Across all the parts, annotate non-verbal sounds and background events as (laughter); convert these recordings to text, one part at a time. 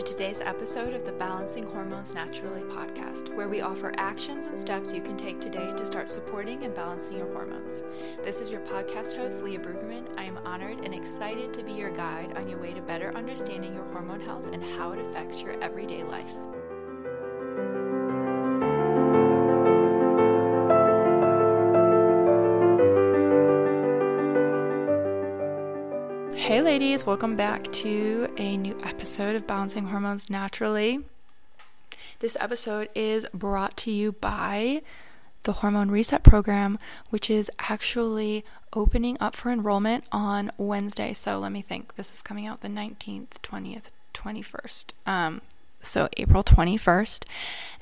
to today's episode of the Balancing Hormones Naturally podcast, where we offer actions and steps you can take today to start supporting and balancing your hormones. This is your podcast host, Leah Brueggemann. I am honored and excited to be your guide on your way to better understanding your hormone health and how it affects your everyday life. Hey, ladies, welcome back to a new episode of Balancing Hormones Naturally. This episode is brought to you by the Hormone Reset Program, which is actually opening up for enrollment on Wednesday. So let me think. This is coming out the 19th, 20th, 21st. Um, so April 21st.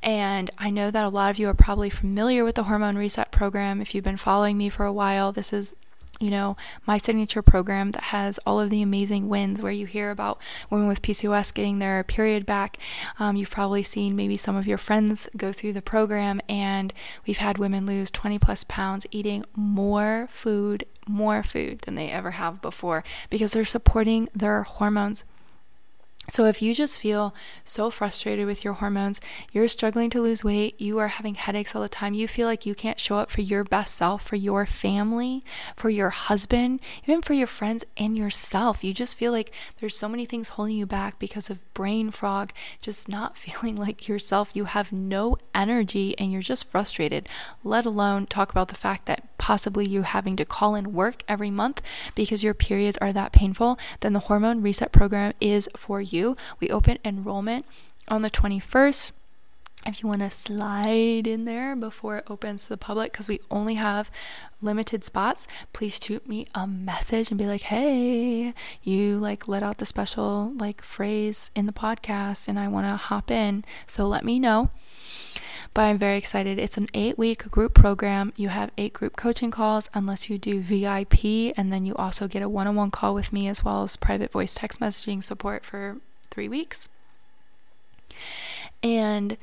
And I know that a lot of you are probably familiar with the Hormone Reset Program. If you've been following me for a while, this is you know, my signature program that has all of the amazing wins where you hear about women with PCOS getting their period back. Um, you've probably seen maybe some of your friends go through the program, and we've had women lose 20 plus pounds eating more food, more food than they ever have before because they're supporting their hormones. So, if you just feel so frustrated with your hormones, you're struggling to lose weight, you are having headaches all the time, you feel like you can't show up for your best self, for your family, for your husband, even for your friends and yourself, you just feel like there's so many things holding you back because of brain fog, just not (laughs) feeling like yourself, you have no energy and you're just frustrated, let alone talk about the fact that possibly you having to call in work every month because your periods are that painful, then the hormone reset program is for you. We open enrollment on the 21st if you want to slide in there before it opens to the public because we only have limited spots please shoot me a message and be like hey you like let out the special like phrase in the podcast and i want to hop in so let me know but I'm very excited. It's an eight week group program. You have eight group coaching calls unless you do VIP, and then you also get a one on one call with me as well as private voice text messaging support for three weeks. And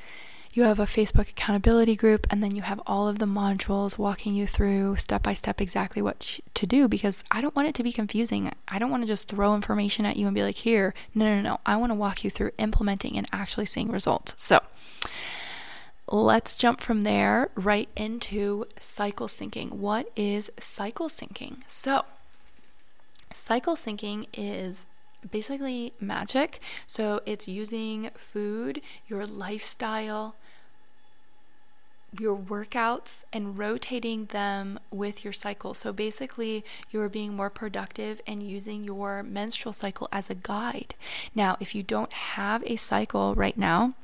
you have a Facebook accountability group, and then you have all of the modules walking you through step by step exactly what to do because I don't want it to be confusing. I don't want to just throw information at you and be like, here, no, no, no. I want to walk you through implementing and actually seeing results. So, let's jump from there right into cycle syncing. What is cycle syncing? So, cycle syncing is basically magic. So, it's using food, your lifestyle, your workouts and rotating them with your cycle. So basically, you're being more productive and using your menstrual cycle as a guide. Now, if you don't have a cycle right now,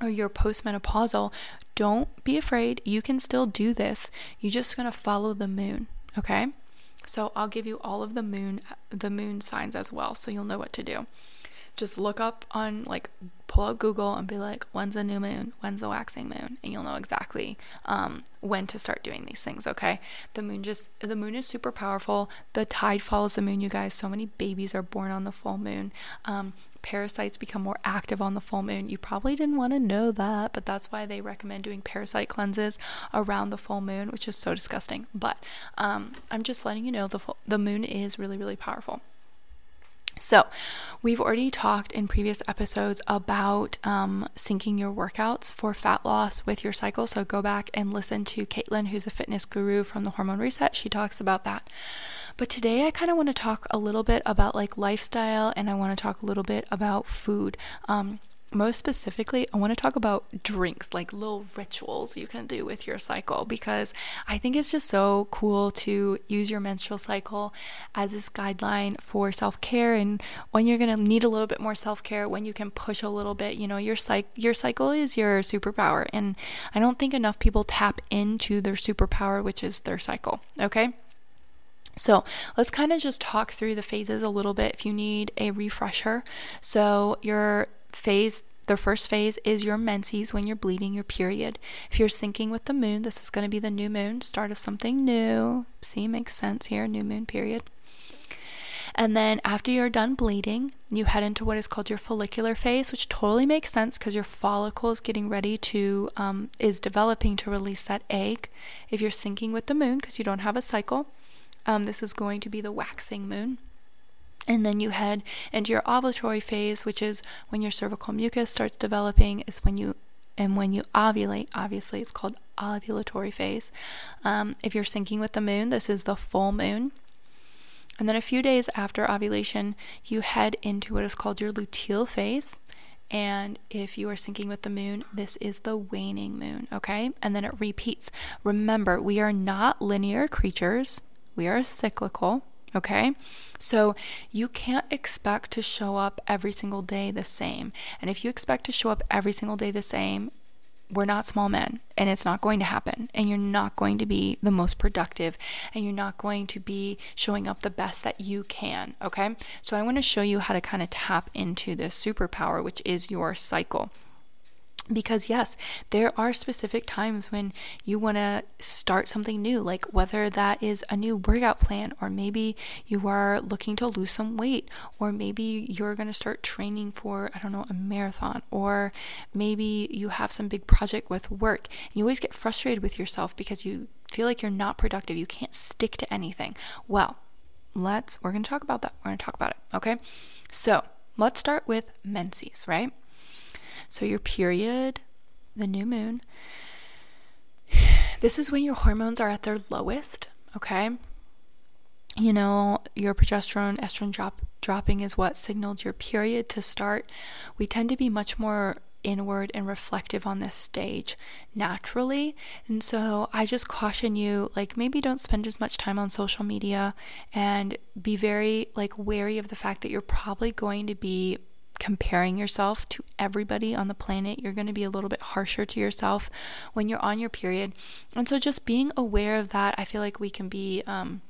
or you're postmenopausal, don't be afraid. You can still do this. You're just going to follow the moon, okay? So I'll give you all of the moon the moon signs as well so you'll know what to do just look up on like pull out Google and be like, when's a new moon? When's a waxing moon? And you'll know exactly um, when to start doing these things. Okay, the moon just the moon is super powerful. The tide follows the moon, you guys. So many babies are born on the full moon. Um, parasites become more active on the full moon. You probably didn't want to know that, but that's why they recommend doing parasite cleanses around the full moon, which is so disgusting. But um, I'm just letting you know the full, the moon is really really powerful. So, we've already talked in previous episodes about um, syncing your workouts for fat loss with your cycle. So, go back and listen to Caitlin, who's a fitness guru from the Hormone Reset. She talks about that. But today, I kind of want to talk a little bit about like lifestyle and I want to talk a little bit about food. Um, most specifically, I want to talk about drinks, like little rituals you can do with your cycle, because I think it's just so cool to use your menstrual cycle as this guideline for self care and when you're going to need a little bit more self care, when you can push a little bit. You know, your, psych- your cycle is your superpower. And I don't think enough people tap into their superpower, which is their cycle. Okay. So let's kind of just talk through the phases a little bit if you need a refresher. So, your phase the first phase is your menses when you're bleeding your period. If you're syncing with the moon, this is going to be the new moon, start of something new. See, makes sense here, new moon period. And then after you're done bleeding, you head into what is called your follicular phase, which totally makes sense because your follicle is getting ready to, um, is developing to release that egg. If you're syncing with the moon because you don't have a cycle, um, this is going to be the waxing moon. And then you head into your ovulatory phase, which is when your cervical mucus starts developing, is when you and when you ovulate, obviously it's called ovulatory phase. Um, if you're syncing with the moon, this is the full moon. And then a few days after ovulation, you head into what is called your luteal phase. And if you are syncing with the moon, this is the waning moon, okay? And then it repeats. Remember, we are not linear creatures, we are cyclical, okay? So you can't expect to show up every single day the same. And if you expect to show up every single day the same, we're not small men and it's not going to happen and you're not going to be the most productive and you're not going to be showing up the best that you can okay so i want to show you how to kind of tap into this superpower which is your cycle because yes there are specific times when you want to start something new like whether that is a new workout plan or maybe you are looking to lose some weight or maybe you're going to start training for i don't know a marathon or maybe you have some big project with work. And you always get frustrated with yourself because you feel like you're not productive. You can't stick to anything. Well let's we're going to talk about that. We're going to talk about it okay? So let's start with menses right so, your period, the new moon, (sighs) this is when your hormones are at their lowest, okay? You know, your progesterone, estrogen drop, dropping is what signaled your period to start. We tend to be much more inward and reflective on this stage naturally. And so I just caution you like maybe don't spend as much time on social media and be very like wary of the fact that you're probably going to be comparing yourself to everybody on the planet. You're going to be a little bit harsher to yourself when you're on your period. And so just being aware of that, I feel like we can be um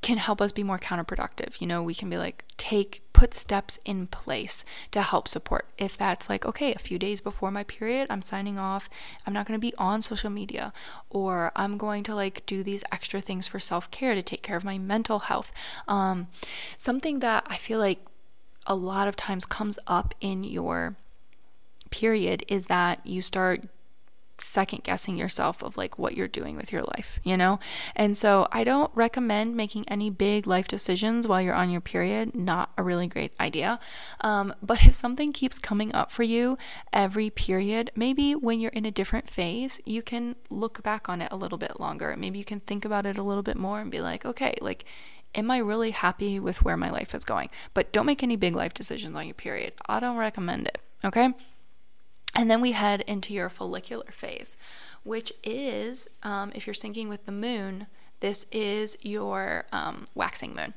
can help us be more counterproductive. You know, we can be like take put steps in place to help support. If that's like, okay, a few days before my period, I'm signing off. I'm not going to be on social media or I'm going to like do these extra things for self-care to take care of my mental health. Um something that I feel like a lot of times comes up in your period is that you start second guessing yourself of like what you're doing with your life, you know? And so I don't recommend making any big life decisions while you're on your period. Not a really great idea. Um, but if something keeps coming up for you every period, maybe when you're in a different phase, you can look back on it a little bit longer. Maybe you can think about it a little bit more and be like, okay, like, am I really happy with where my life is going? But don't make any big life decisions on your period. I don't recommend it, okay? And then we head into your follicular phase, which is, um, if you're syncing with the moon, this is your um, waxing moon.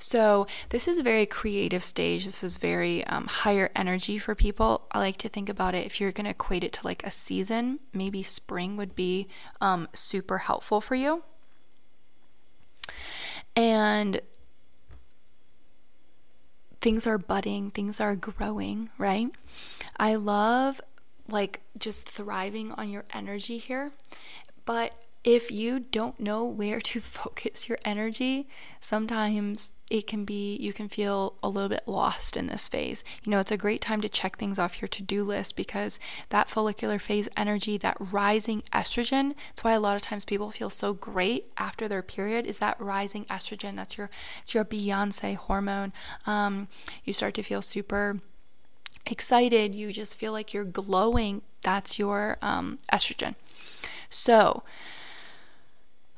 So, this is a very creative stage. This is very um, higher energy for people. I like to think about it if you're going to equate it to like a season, maybe spring would be um, super helpful for you. And things are budding, things are growing, right? I love like just thriving on your energy here. But if you don't know where to (laughs) focus your energy, sometimes it can be, you can feel a little bit lost in this phase. You know, it's a great time to check things off your to do list because that follicular phase energy, that rising estrogen, that's why a lot of times people feel so great after their period, is that rising estrogen. That's your, it's your Beyonce hormone. Um, you start to feel super excited. You just feel like you're glowing. That's your um, estrogen. So,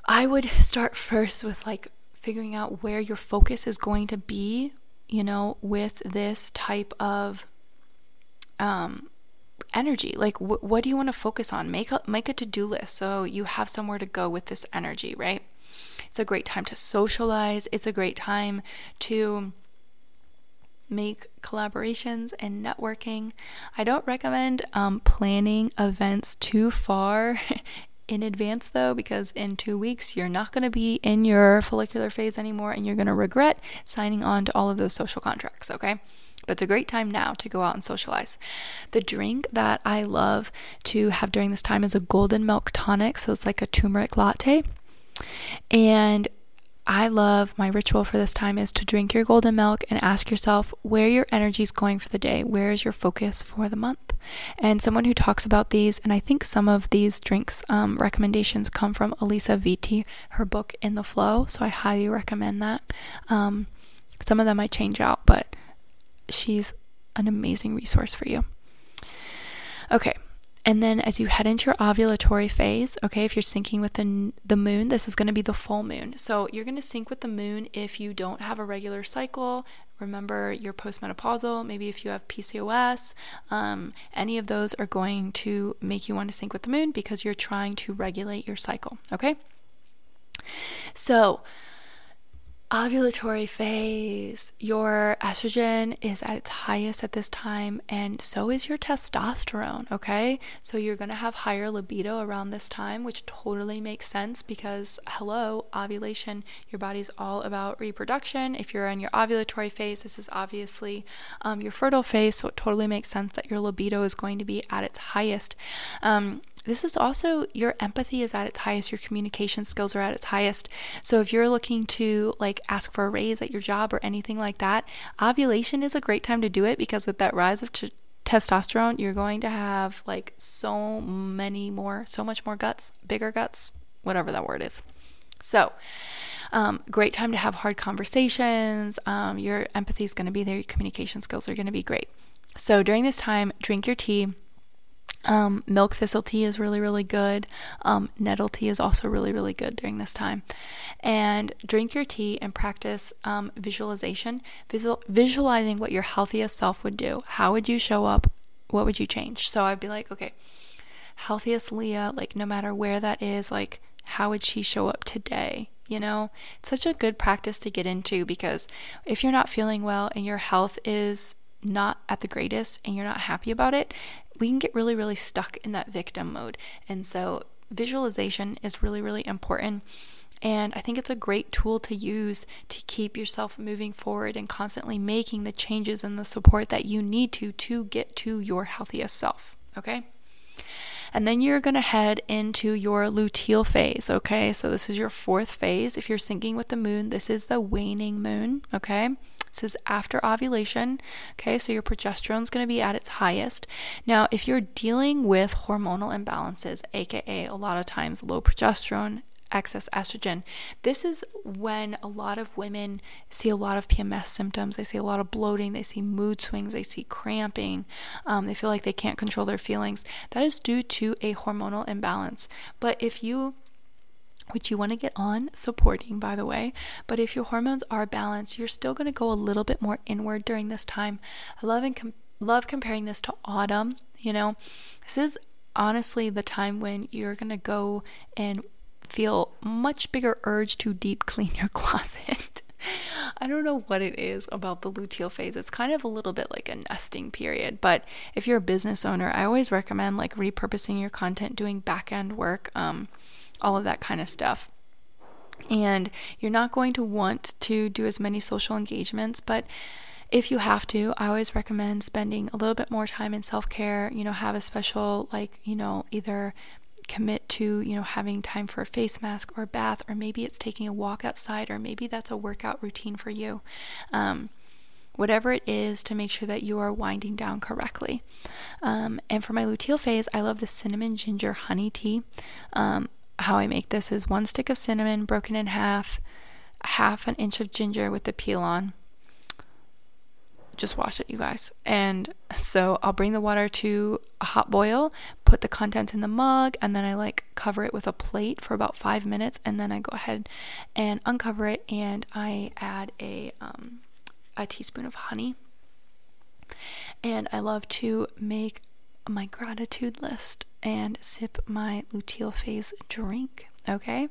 I would start first with like figuring out where your focus is going to be, you know, with this type of um, energy. Like, wh- what do you want to focus on? Make a make a to do list so you have somewhere to go with this energy, right? It's a great time to socialize. It's a great time to make collaborations and networking. I don't recommend um, planning events too far (laughs) in advance though, because in two weeks you're not going to be in your follicular phase anymore and you're going to regret signing on to all of those social contracts, okay? But it's a great time now to go out and socialize. The drink that I love to have during this time is a golden milk tonic. So it's like a turmeric latte. And I love my ritual for this time is to drink your golden milk and ask yourself where your energy is going for the day. Where is your focus for the month? And someone who talks about these, and I think some of these drinks um, recommendations come from Alisa Vitti, her book In the FLO. So I highly recommend that. Um, Some of them I change out, but she's an amazing resource for you. Okay, and then as you head into your ovulatory phase, okay, if you're syncing with the, the moon, this is going to be the full moon. So you're going to sync with the moon if you don't have a regular cycle. Remember, you're postmenopausal, maybe if you have PCOS, um, any of those are going to make you want to sync with the moon because you're trying to regulate your cycle, okay? So, ovulatory phase, your estrogen is at its highest at this time, and so is your testosterone. Okay, so you're gonna have higher libido around this time, which totally makes sense because hello, ovulation, your body's all about reproduction. If you're in your ovulatory phase, this is obviously um, your fertile phase, so it totally makes sense that your libido is going to be at its highest. Um, this is also your empathy is at its highest, your communication skills are at its highest. So if you're looking to like ask for a raise at your job or anything like that, ovulation is a great time to do it because with that rise of t- testosterone, you're going to have like so many more, so much more guts, bigger guts, whatever that word is. So, um, great time to have hard conversations. Um, your empathy is going to be there. Your communication skills are going to be great. So during this time, drink your tea um, milk thistle tea is really, really good. Um, nettle tea is also really, really good during this time. And drink your tea and practice um, visualization, visual, visualizing what your healthiest self would do. How would you show up? What would you change? So I'd be like, okay, healthiest Leah, like no matter where that is, like how would she show up today? You know, it's such a good practice to get into because if you're not feeling well and your health is not at the greatest and you're not happy about it, we can get really, really stuck in that victim mode. And so, visualization is really, really important. And I think it's a great tool to use to keep yourself moving forward and constantly making the changes and the support that you need to to get to your healthiest self. Okay? And then you're going to head into your luteal phase, okay? So this is your fourth phase. If you're syncing with the moon, this is the waning moon, okay? This is after ovulation. Okay, so your progesterone is going to be at its highest. Now, if you're dealing with hormonal imbalances, aka a lot of times low progesterone, excess estrogen. This is when a lot of women see a lot of PMS symptoms. They see a lot of bloating, they see mood swings, they see cramping, um, they feel like they can't control their feelings. That is due to a hormonal imbalance. But if you which you want to get on supporting, by the way. But if your hormones are balanced, you're still going to go a little bit more inward during this time. I love and com- love comparing this to autumn. You know, this is honestly the time when you're going to go and feel much bigger urge to deep clean your (laughs) closet. I don't know what it is about the luteal phase. It's kind of a little bit like a nesting period. But if you're a business owner, I always recommend like repurposing your content, doing back end work. Um, all of that kind of stuff. And you're not going to want to do as many social engagements, but if you have to, I always recommend spending a little bit more time in self care. You know, have a special, like, you know, either commit to, you know, having time for a face mask or a bath, or maybe it's taking a walk outside, or maybe that's a workout routine for you. Um, whatever it is to make sure that you are winding down correctly. Um, and for my luteal phase, I love the cinnamon ginger honey tea. Um, how I make this is one stick of cinnamon broken in half, half an inch of ginger with the peel on. Just wash it, you guys. And so I'll bring the water to a hot boil, put the contents in the mug, and then I like cover it with a plate for about five minutes, and then I go ahead and uncover it, and I add a um, a teaspoon of honey. And I love to make my gratitude list and sip my luteal phase drink. Okay,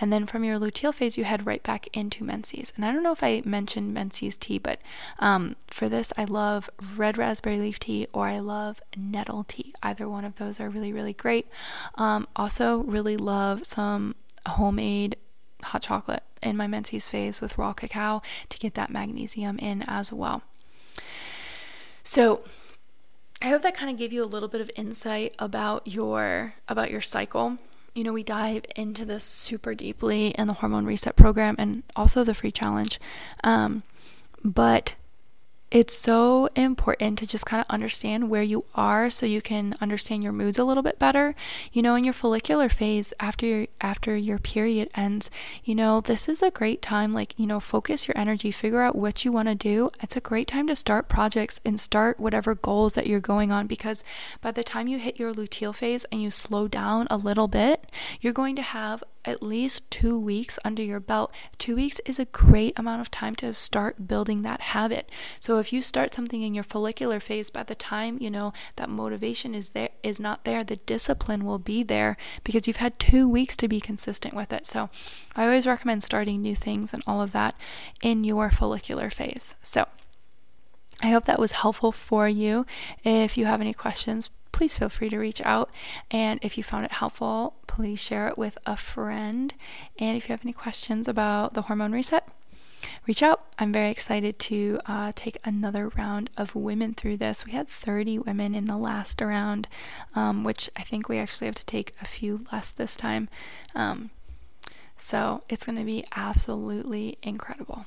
and then from your luteal phase, you head right back into Menses. And I don't know if I mentioned Menses tea, but um, for this, I love red raspberry leaf tea or I love nettle tea. Either one of those are really, really great. Um, also, really love some homemade hot chocolate in my Menses phase with raw cacao to get that magnesium in as well. So, I hope that kind of gave you a little bit of insight about your about your cycle. You know, we dive into this super deeply in the hormone reset program and also the free challenge. Um, but it's so important to just kind of understand where you are so you can understand your moods a little bit better. You know, in your follicular phase after your, after your period ends, you know, this is a great time like, you know, focus your energy, figure out what you want to do. It's a great time to start projects and start whatever goals that you're going on because by the time you hit your luteal phase and you slow down a little bit, you're going to have at least two weeks under your belt. Two weeks is a great amount of time to start building that habit. So if you start something in your follicular phase, by the time you know that motivation is there is not there, the discipline will be there because you've had two weeks to be consistent with it. So I always recommend starting new things and all of that in your follicular phase. So I hope that was helpful for you. If you have any questions, please feel free to reach out. And if you found it helpful, please share it with a friend. And if you have any questions about the hormone reset, reach out. I'm very excited to uh, take another round of women through this. We had 30 women in the last round, um, which I think we actually have to take a few less this time. Um, so it's going to be absolutely incredible.